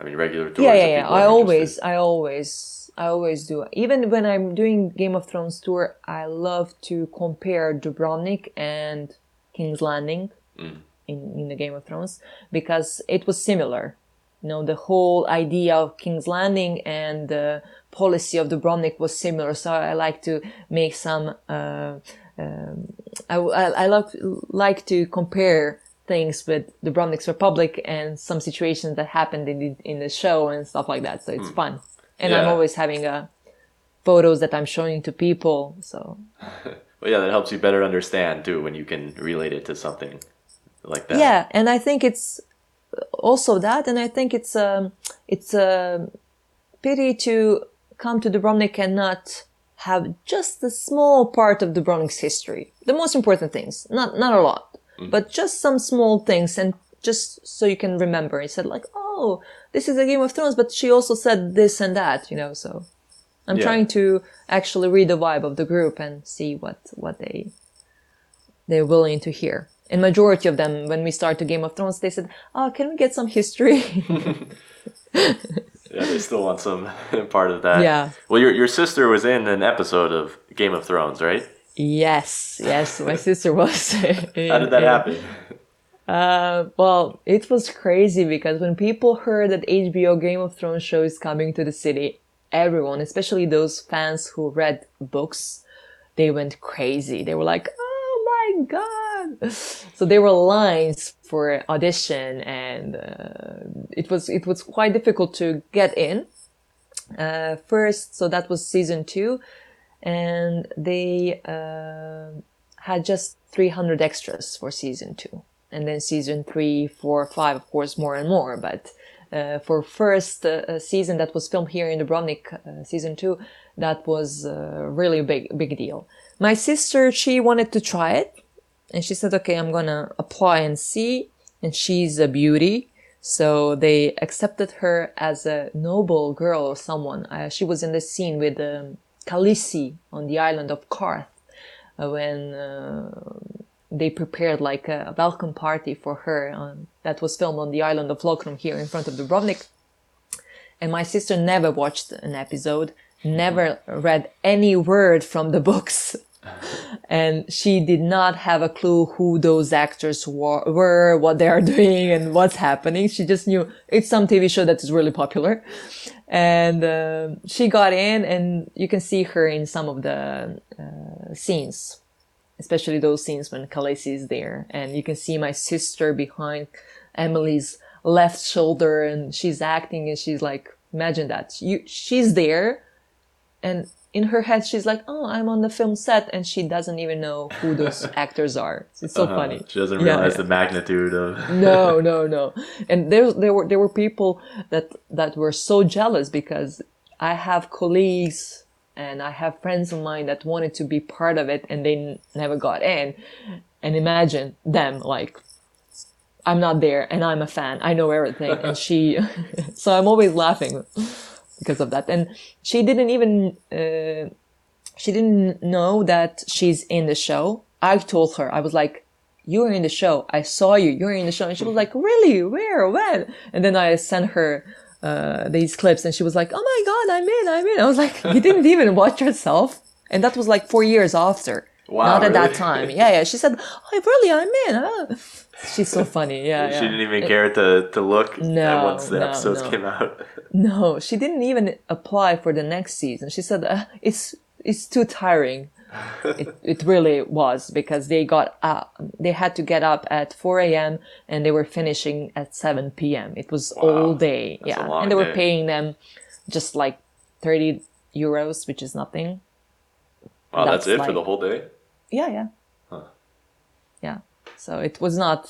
I mean, regular tours. yeah, yeah, yeah. I always. I always, I always do. Even when I'm doing Game of Thrones tour, I love to compare Dubrovnik and King's Landing Mm. in, in the Game of Thrones because it was similar. You know, the whole idea of King's Landing and the policy of Dubrovnik was similar. So I like to make some. Uh, um, I, I, I like like to compare things with Dubrovnik's Republic and some situations that happened in the in the show and stuff like that. So it's fun, and I'm always having uh, photos that I'm showing to people. So [LAUGHS] Well, yeah, that helps you better understand too when you can relate it to something like that. yeah, and I think it's also that, and I think it's um it's a pity to come to Dubrovnik and not have just a small part of Dubrovnik's history. The most important things, not not a lot, but just some small things, and just so you can remember. He said like, oh, this is a Game of Thrones, but she also said this and that, you know. So I'm Yeah. trying to actually read the vibe of the group and see what what they they're willing to hear. And majority of them, when we start the Game of Thrones, they said, "Oh, can we get some history?" [LAUGHS] [LAUGHS] Yeah, they still want some [LAUGHS] part of that. Yeah. Well, your your sister was in an episode of Game of Thrones, right? yes, yes, my sister was. How did that happen? Uh, well, it was crazy because when people heard that HBO Game of Thrones show is coming to the city, everyone, especially those fans who read books, they went crazy. They were like, "Oh god!" So there were lines for audition, and uh, it was it was quite difficult to get in. Uh, first, so that was season two, and they uh, had just 300 extras for season two and then season three four five of course more and more but uh, for first uh, uh, season that was filmed here in Dubrovnik, uh, season two, that was uh, really a big big deal. My sister, she wanted to try it, and she said, "Okay, I'm gonna apply and see." And she's a beauty, so they accepted her as a noble girl or someone. Uh, she was in the scene with um, Khaleesi on the island of Qarth uh, when uh, they prepared like a welcome party for her. On, that was filmed on the island of Lokrum here in front of Dubrovnik. And my sister never watched an episode, never read any word from the [LAUGHS] books. And she did not have a clue who those actors were, what they are [LAUGHS] doing and what's happening. She just knew it's some TV show that is really popular. And uh, she got in and you can see her in some of the uh, scenes, especially those scenes when Khaleesi is there. And you can see my sister behind Emily's left shoulder and she's acting and she's like, imagine that. You, she's there and in her head she's like oh i'm on the film set and she doesn't even know who those [LAUGHS] actors are it's so Uh-huh. funny She doesn't Yeah, realize yeah. the magnitude of. [LAUGHS] no no no and there there were there were people that that were so jealous because i have colleagues and i have friends of mine that wanted to be part of it and they n- never got in and imagine them like i'm not there and i'm a fan i know everything and she [LAUGHS] so i'm always laughing because of that. And she didn't even uh, she didn't know that she's in the show. I told her i was like you're in the show. I saw you. You're in the show. And she was like really? Where? When? And then i sent her uh, these clips and she was like oh my god i'm in i'm in. I was like you didn't even watch yourself? And that was like four years after Wow, not at that time yeah yeah she said oh really i'm in huh?" she's so funny yeah, yeah. She didn't even care to, to look No, once the no, episodes no. came out. No, she didn't even apply for the next season. She said uh, it's it's too tiring. it, it really was because they got up, they had to get up at 4 a.m. and they were finishing at 7 p.m. It was all day. Yeah. And they were day. paying them just like 30 euros, which is nothing. Wow, that's, That's it for the whole day? Yeah, yeah. Huh. Yeah. So it was not,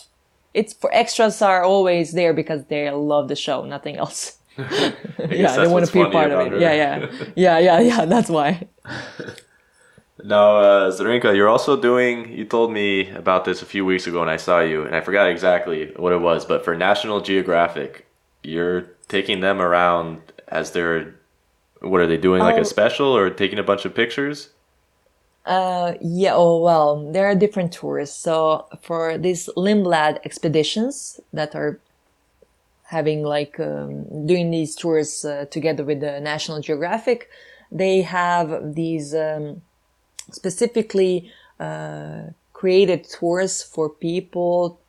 it's for extras are always there because they love the show, nothing else. [LAUGHS] [LAUGHS] yeah, they want to be funny part of it. her. Yeah, yeah. [LAUGHS] Yeah, yeah, yeah. That's why. Now, uh, Zrinka, you're also doing, you told me about this a few weeks ago when I saw you, and I forgot exactly what it was, but for National Geographic, you're taking them around as they're, what are they doing, like Oh. a special or taking a bunch of pictures? Uh, yeah, oh, well, there are different tours. So for these Lindblad expeditions that are having like um, doing these tours uh, together with the National Geographic, they have these um, specifically uh, created tours for people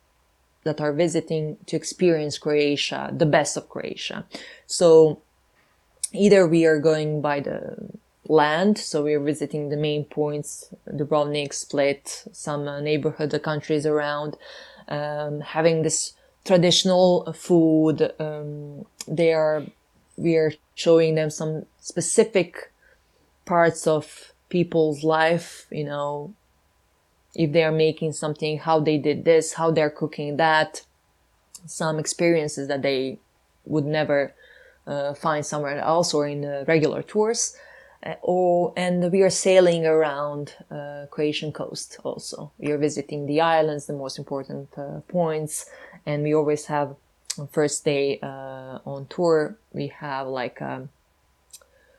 that are visiting to experience Croatia, the best of Croatia. So either we are going by the land, so we're visiting the main points, Dubrovnik, Split, some uh, neighborhood uh, countries around, um, having this traditional food. Um, they are, we are showing them some specific parts of people's life, you know, if they are making something, how they did this, how they're cooking that, some experiences that they would never uh, find somewhere else or in uh, regular tours. Uh, or and we are sailing around uh, Croatian coast also. We are visiting the islands, the most important uh, points, and we always have first day uh, on tour we have like a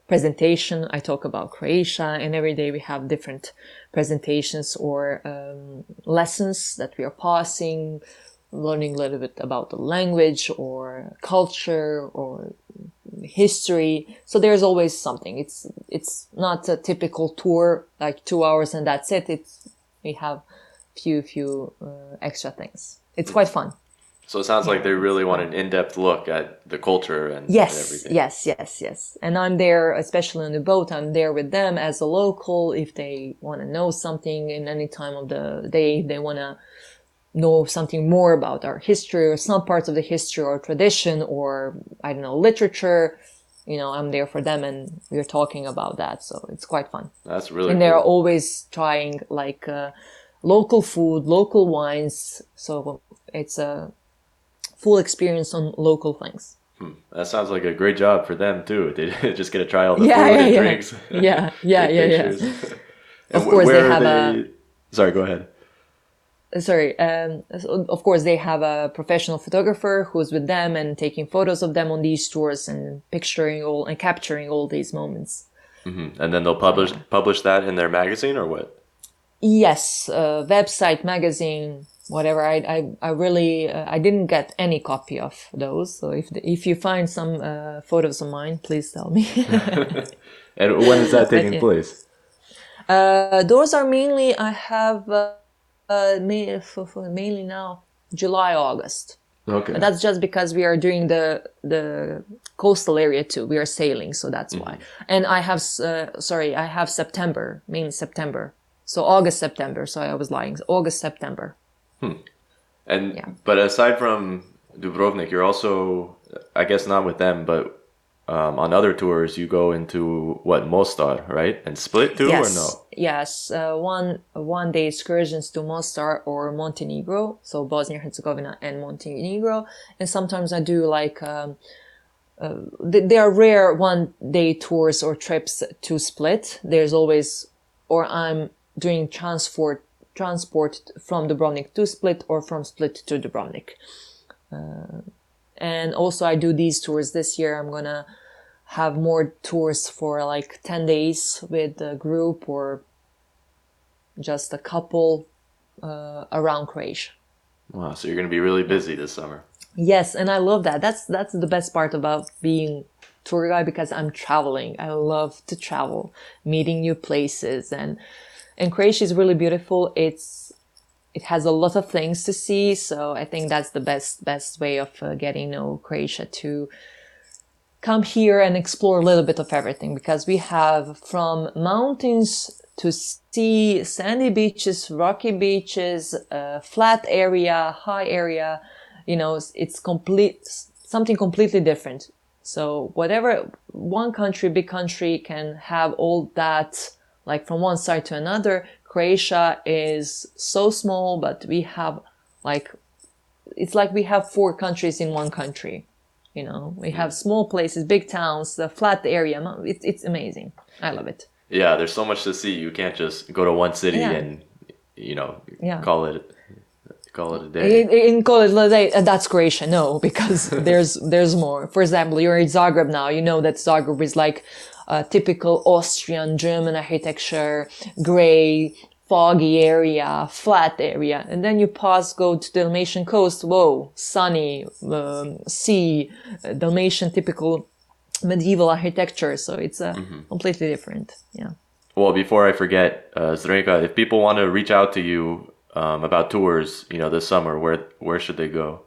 presentation. I talk about Croatia, and every day we have different presentations or um, lessons that we are passing, learning a little bit about the language or culture or history. So there's always something. It's it's not a typical tour like two hours and that's it. It's we have few few uh, extra things. It's quite fun. So it sounds like they really want an in-depth look at the culture and, and Yes, everything. yes, yes, yes. And I'm there, especially on the boat. I'm there with them as a local. If they want to know something in any time of the day, they want to know something more about our history or some parts of the history or tradition or I don't know literature. You know, I'm there for them, and we're talking about that. So it's quite fun. That's really and they're cool. always trying like uh, local food, local wines. So it's a full experience on local things. That sounds like a great job for them too. [LAUGHS] They just get to try all the Yeah, food yeah, and yeah. drinks. Yeah, yeah, [LAUGHS] yeah, yeah. Of course they have a- Sorry, go ahead. Sorry um, of course they have a professional photographer who's with them and taking photos of them on these tours and picturing all and capturing all these moments Mhm. And then they'll publish publish that in their magazine or what? yes uh, website magazine whatever i i, I really uh, i didn't get any copy of those so if if you find some uh, photos of mine please tell me [LAUGHS] And when is that [LAUGHS] taking yeah. place? Uh, those are mainly I have uh, ma- f- f- mainly now July August. Okay. But that's just because we are doing the the coastal area too. We are sailing, so that's why. And I have uh, sorry, I have September, mainly September. So August, September. So I was lying. August, September. Hmm. And Yeah. but aside from Dubrovnik, you're also, I guess not with them, but um, on other tours, you go into what Mostar, right? And Split too, yes. or no? Yes. Uh, one one day excursions to Mostar or Montenegro, so Bosnia Herzegovina and Montenegro, and sometimes I do like. Um, uh, th- they are rare one day tours or trips to Split. There's always, or I'm doing transport transport from Dubrovnik to Split or from Split to Dubrovnik. Uh, and also I do these tours this year. I'm gonna have more tours for like 10 days with a group or just a couple uh, around Croatia. Wow, so you're going to be really busy this summer. Yes, and I love that. That's that's the best part about being tour guide because I'm traveling. I love to travel, meeting new places and and Croatia is really beautiful. It's it has a lot of things to see, so I think that's the best best way of uh, getting to know Croatia to come here and explore a little bit of everything because we have from mountains to sea, sandy beaches, rocky beaches, uh, flat area, high area. You know, it's- complete something completely different. So whatever one country, big country can have all that like from one side to another. Croatia is so small, but we have like it's like we have four countries in one country. You know, we have small places, big towns, the flat area. It's it's amazing. I love it. Yeah, there's so much to see. You can't just go to one city Yeah. and, you know, Yeah. call it call it a day. In, in college, let's say, uh, that's Croatia. No, [LAUGHS] because there's there's more. For example, you're in Zagreb now. You know that Zagreb is like uh, typical Austrian German architecture, gray, foggy area, flat area, and then you pass, go to the Dalmatian coast. Whoa, sunny, um, sea, uh, Dalmatian typical medieval architecture. So it's uh, completely different. Yeah. Well, before I forget, uh, Zrinka, if people want to reach out to you um, about tours, you know, this summer, where where should they go?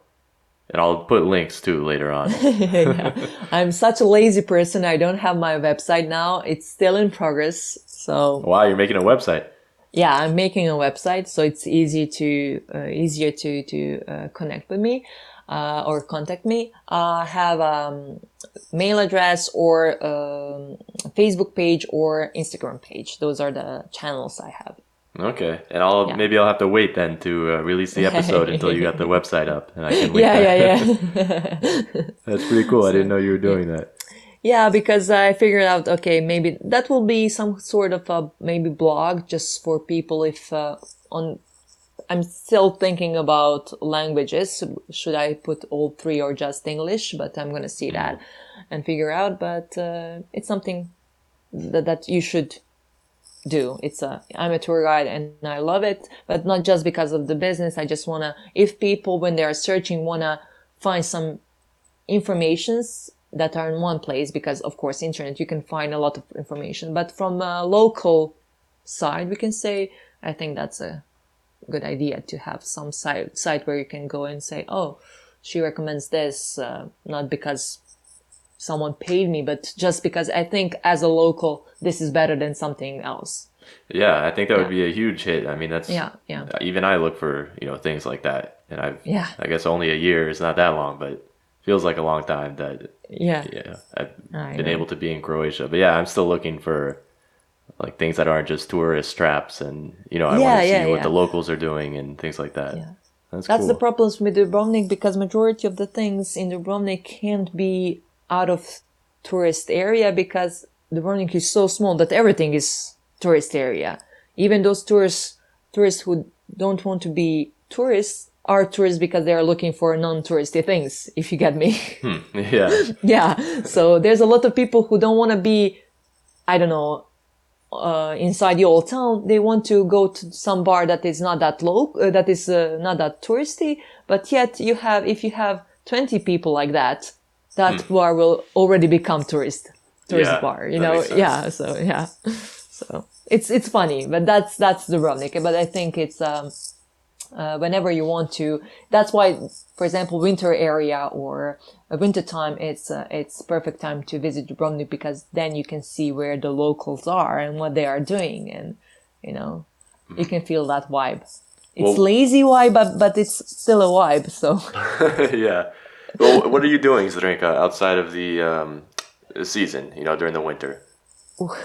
And I'll put links too later on. [LAUGHS] yeah. I'm such a lazy person. I don't have my website now. It's still in progress. So wow, you're making a website. Yeah, I'm making a website, so it's easy to uh, easier to to uh, connect with me uh, or contact me. Uh, I have um, mail address or um, Facebook page or Instagram page. Those are the channels I have. Okay, and I'll Yeah. maybe I'll have to wait then to uh, release the episode until you got the [LAUGHS] website up, and I can link Yeah, yeah, yeah. [LAUGHS] [LAUGHS] That's pretty cool. I didn't know you were doing that. Yeah, because I figured out, okay, maybe that will be some sort of a maybe blog just for people if uh, on. I'm still thinking about languages. Should I put all three or just English? But I'm gonna see that and figure out. But uh, it's something that that you should do. It's a I'm a tour guide and I love it, but not just because of the business. I just wanna if people when they are searching wanna find some informations that are in one place because of course internet you can find a lot of information. But from a local side we can say i think that's a good idea to have some site site where you can go and say oh she recommends this uh, not because someone paid me but just because i think as a local this is better than something else. Yeah, I think that would be a huge hit. I mean, that's yeah yeah. Even I look for you know things like that, and I've Yeah. I guess only a year is not that long, but feels like a long time that yeah yeah I've oh, I been know. able to be in Croatia. But yeah, I'm still looking for like things that aren't just tourist traps, and you know I want to see yeah, what yeah. the locals are doing and things like that. Yeah. That's, That's cool. the problems with Dubrovnik because majority of the things in Dubrovnik can't be out of tourist area because Dubrovnik is so small that everything is tourist area. Even those tourists, tourists who don't want to be tourists are tourists because they are looking for non-touristy things. If you get me. [LAUGHS] yeah, [LAUGHS] yeah. So there's a lot of people who don't want to be, I don't know, uh, inside the old town. They want to go to some bar that is not that low, uh, that is uh, not that touristy. But yet you have, if you have 20 people like that, that bar will already become tourist, tourist Hmm. Yeah, bar, you know? Yeah. So yeah. [LAUGHS] So it's it's funny, but that's that's the Dubrovnik. But I think it's um, uh, whenever you want to. That's why, for example, winter area or a winter time, it's uh, it's perfect time to visit Dubrovnik because then you can see where the locals are and what they are doing, and you know, you can feel that vibe. It's Well- lazy vibe, but but it's still a vibe. So [LAUGHS] yeah. Well, what are you doing, Zrinka, outside of the um, season? You know, during the winter.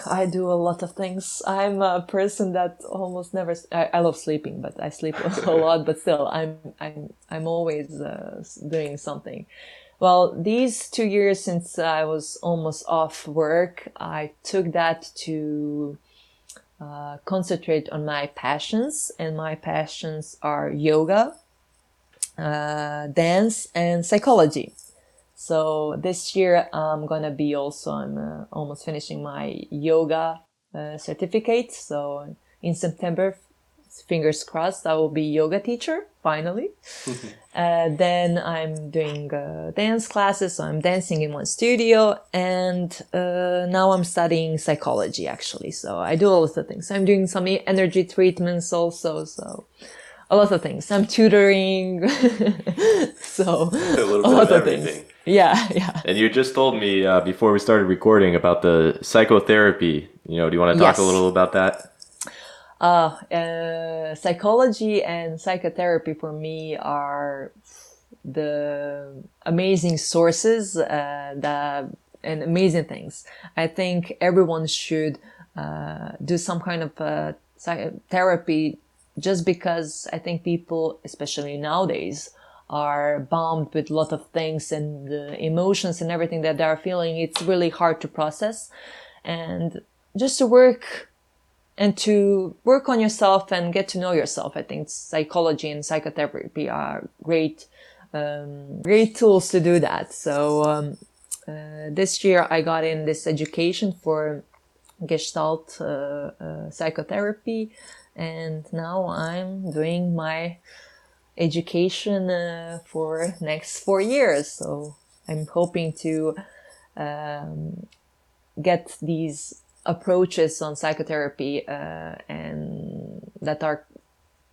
I do a lot of things. I'm a person that almost never. I, I love sleeping, but I sleep [LAUGHS] a lot. But still, I'm I'm I'm always uh, doing something. Well, these two years since I was almost off work, I took that to uh, concentrate on my passions, and my passions are yoga, uh, dance, and psychology. So this year I'm gonna be also I'm uh, almost finishing my yoga uh, certificate. So in September, fingers crossed, I will be yoga teacher finally. [LAUGHS] uh, then I'm doing uh, dance classes. So I'm dancing in one studio, and uh, now I'm studying psychology actually. So I do all of things. I'm doing some energy treatments also. So a lot of things. I'm tutoring. [LAUGHS] so A a lot of of things. Yeah, yeah. And you just told me uh, before we started recording about the psychotherapy. You know, do you want to talk Yes. a little about that? Uh, uh, psychology and psychotherapy for me are the amazing sources uh, that and amazing things. I think everyone should uh, do some kind of uh, therapy just because I think people, especially nowadays, are bombed with a lot of things and the emotions and everything that they are feeling. It's really hard to process. And just to work and to work on yourself and get to know yourself. I think psychology and psychotherapy are great, um, great tools to do that. So um, uh, this year I got in this education for Gestalt uh, uh, psychotherapy, and now I'm doing my education uh, for next four years. So I'm hoping to um, get these approaches on psychotherapy uh, and that are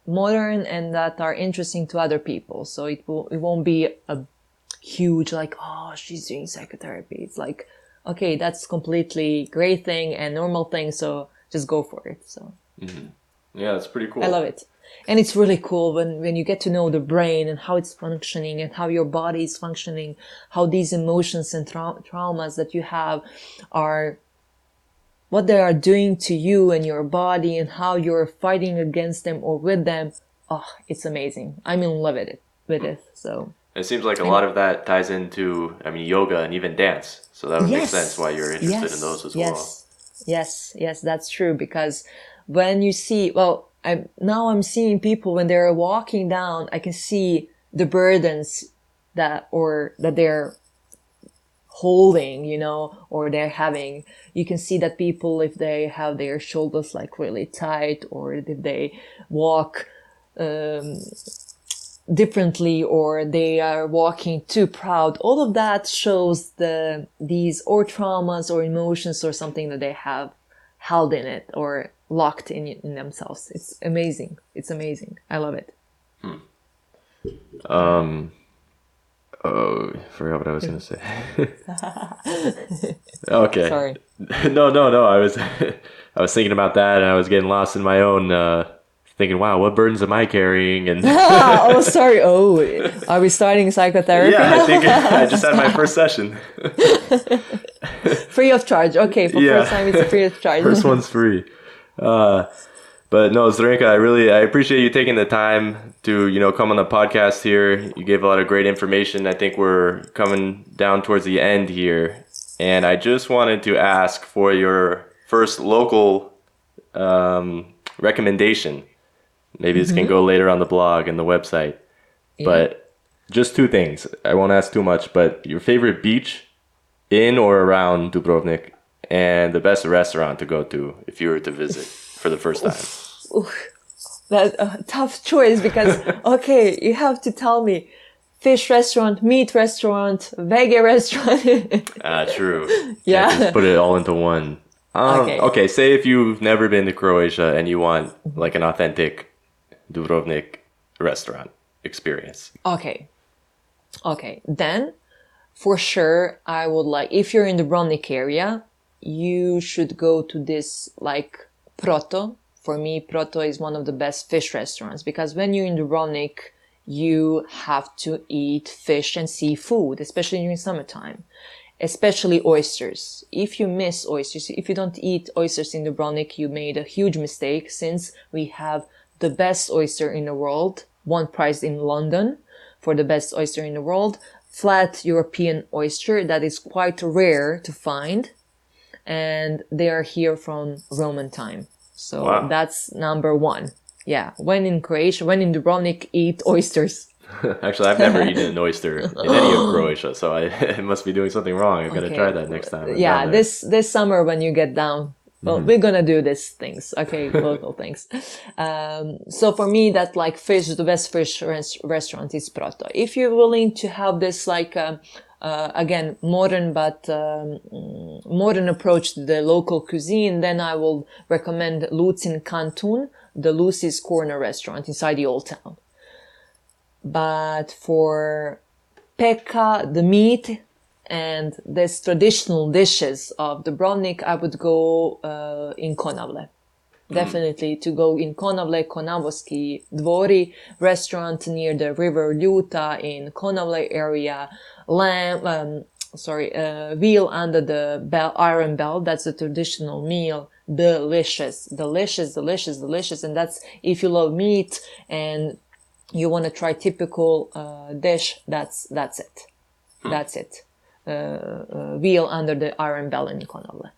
modern and that are interesting to other people. So it will it won't be a huge like oh she's doing psychotherapy. It's like okay that's completely great thing and normal thing. So just go for it. So Yeah, that's pretty cool. I love it. And it's really cool when, when you get to know the brain and how it's functioning and how your body is functioning, how these emotions and trau- traumas that you have are what they are doing to you and your body and how you're fighting against them or with them. Oh, it's amazing. I'm in love with it, with it. So It seems like a lot of that ties into, I mean, yoga and even dance. So that would make sense why you're interested yes, in those as yes. well. Yes, yes, that's true. Because when you see, well, I'm now I'm seeing people when they're walking down, I can see the burdens that or that they're holding, you know, or they're having. You can see that people, if they have their shoulders like really tight, or if they walk um, differently or they are walking too proud all of that shows the these or traumas or emotions or something that they have held in it or locked in, in themselves it's amazing it's amazing i love it Um, oh, I forgot what I was going to say. [LAUGHS] okay. sorry [LAUGHS] no, no, no. I was, [LAUGHS] I was thinking about that, and I was getting lost in my own, uh, thinking, "Wow, what burdens am I carrying?" And oh sorry oh are we starting psychotherapy yeah, I think I just had my first session. free of charge okay for Yeah. first time it's free of charge First one's free. Uh, but no, Zrinka, I really I appreciate you taking the time to you know come on the podcast here. You gave a lot of great information. I think we're coming down towards the end here, and I just wanted to ask for your first local um, recommendation. Maybe this can go later on the blog and the website. But just two things. I won't ask too much, but your favorite beach in or around Dubrovnik and the best restaurant to go to if you were to visit for the first time. that uh, tough choice because [LAUGHS] okay you have to tell me fish restaurant meat restaurant veggie restaurant [LAUGHS] Ah, true. [LAUGHS] Yeah. Can't just put it all into one. Um, Okay. okay. Say if you've never been to Croatia and you want like an authentic Dubrovnik restaurant experience. Okay. Okay. Then, for sure, I would like, if you're in the Dubrovnik area, you should go to this like Proto. For me, Proto is one of the best fish restaurants because when you're in Dubrovnik, you have to eat fish and seafood, especially during summertime, especially oysters. If you miss oysters, if you don't eat oysters in Dubrovnik, you made a huge mistake since we have the best oyster in the world, one prize in London for the best oyster in the world, flat European oyster that is quite rare to find. And they are here from Roman time. So Wow. that's number one. Yeah. When in Croatia, when in Dubrovnik, eat oysters. [LAUGHS] [LAUGHS] Actually, I've never eaten an oyster in any of [LAUGHS] Croatia, so I, I must be doing something wrong. I've got to try that next time. I'm Yeah, this this summer when you get down, well, we're gonna do these things, okay, local things. Um, so for me, that like fish, the best fish res- restaurant is Proto. If you're willing to have this like um, uh, again modern but um, mm, modern approach to the local cuisine, then I will recommend Lucin Kantun, the Lucy's Corner restaurant inside the old town. But for peka, the meat, and this traditional dishes of Dubrovnik, I would go uh, in Konavle. Definitely to go in Konavle, Konavoski Dvori restaurant near the river Ljuta in Konavle area. Lamb, um, sorry, uh, veal under the bell, iron bell. That's a traditional meal. Delicious, delicious, delicious, delicious. And that's if you love meat and you want to try typical uh, dish. That's that's it. That's it. Uh, uh, veal under the iron bell in Konavle.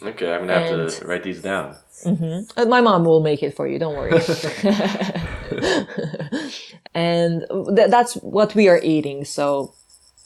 Okay, I'm gonna have And- to write these down. Uh, my mom will make it for you. Don't worry. [LAUGHS] and th- that's what we are eating. So,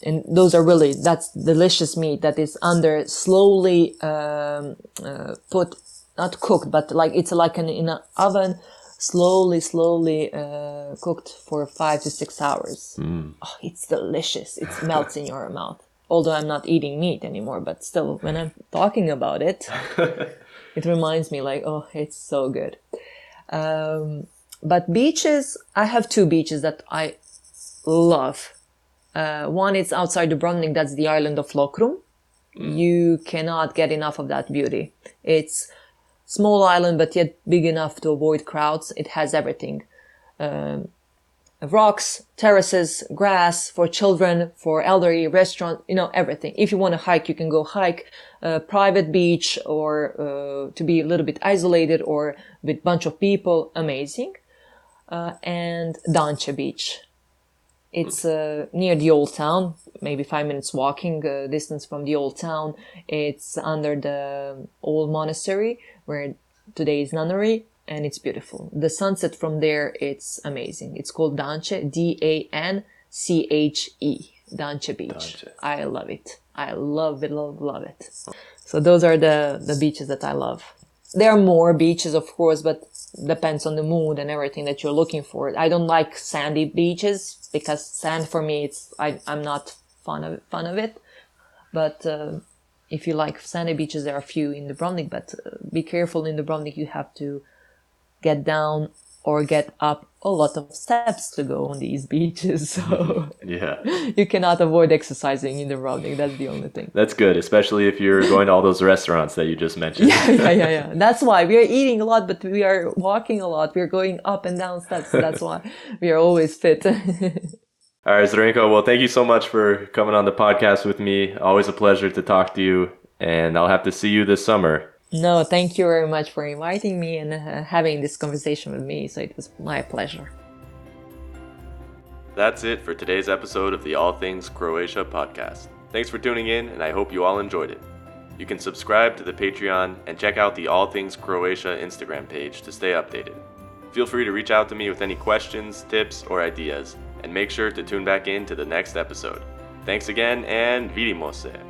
and those are really that's delicious meat that is under slowly um, uh, put, not cooked, but like it's like an in an oven, slowly, slowly uh, cooked for five to six hours. Oh, it's delicious. It melts in your mouth. Although I'm not eating meat anymore, but still, when I'm talking about it, [LAUGHS] it reminds me like, oh, it's so good. Um, but beaches, I have two beaches that I love. Uh, one is outside Dubrovnik, that's the island of Lokrum. You cannot get enough of that beauty. It's small island, but yet big enough to avoid crowds. It has everything. Um, rocks, terraces, grass for children, for elderly, restaurant, you know, everything. If you want to hike, you can go hike, a private beach or uh, to be a little bit isolated or with bunch of people, amazing. Uh, and Danche Beach. It's uh, near the old town, maybe five minutes walking uh, distance from the old town. It's under the old monastery where today is nunnery and it's beautiful. The sunset from there, it's amazing. It's called Danche, D-A-N-C-H-E, Danche Beach. Danche. I love it. I love it, love, love it. So those are the, the beaches that I love. There are more beaches, of course, but depends on the mood and everything that you're looking for. I don't like sandy beaches because sand for me, it's, I, I'm not fun of, fun of it. But, uh, if you like sandy beaches, there are a few in the Dubrovnik, but uh, be careful in the Dubrovnik. You have to get down or get up a lot of steps to go on these beaches. [LAUGHS] So [LAUGHS] Yeah, you cannot avoid exercising in the Dubrovnik. That's the only thing. that's good, especially if you're going to all those restaurants that you just mentioned. yeah, yeah, yeah. [LAUGHS] That's why we are eating a lot, but we are walking a lot. We're going up and down steps. That's why we are always fit. All right, Zrinka, well, thank you so much for coming on the podcast with me. Always a pleasure to talk to you, and I'll have to see you this summer. No, thank you very much for inviting me and uh, having this conversation with me. So it was my pleasure. That's it for today's episode of the All Things Croatia podcast. Thanks for tuning in, and I hope you all enjoyed it. You can subscribe to the Patreon and check out the All Things Croatia Instagram page to stay updated. Feel free to reach out to me with any questions, tips, or ideas, and make sure to tune back in to the next episode. Thanks again, and vidimo se!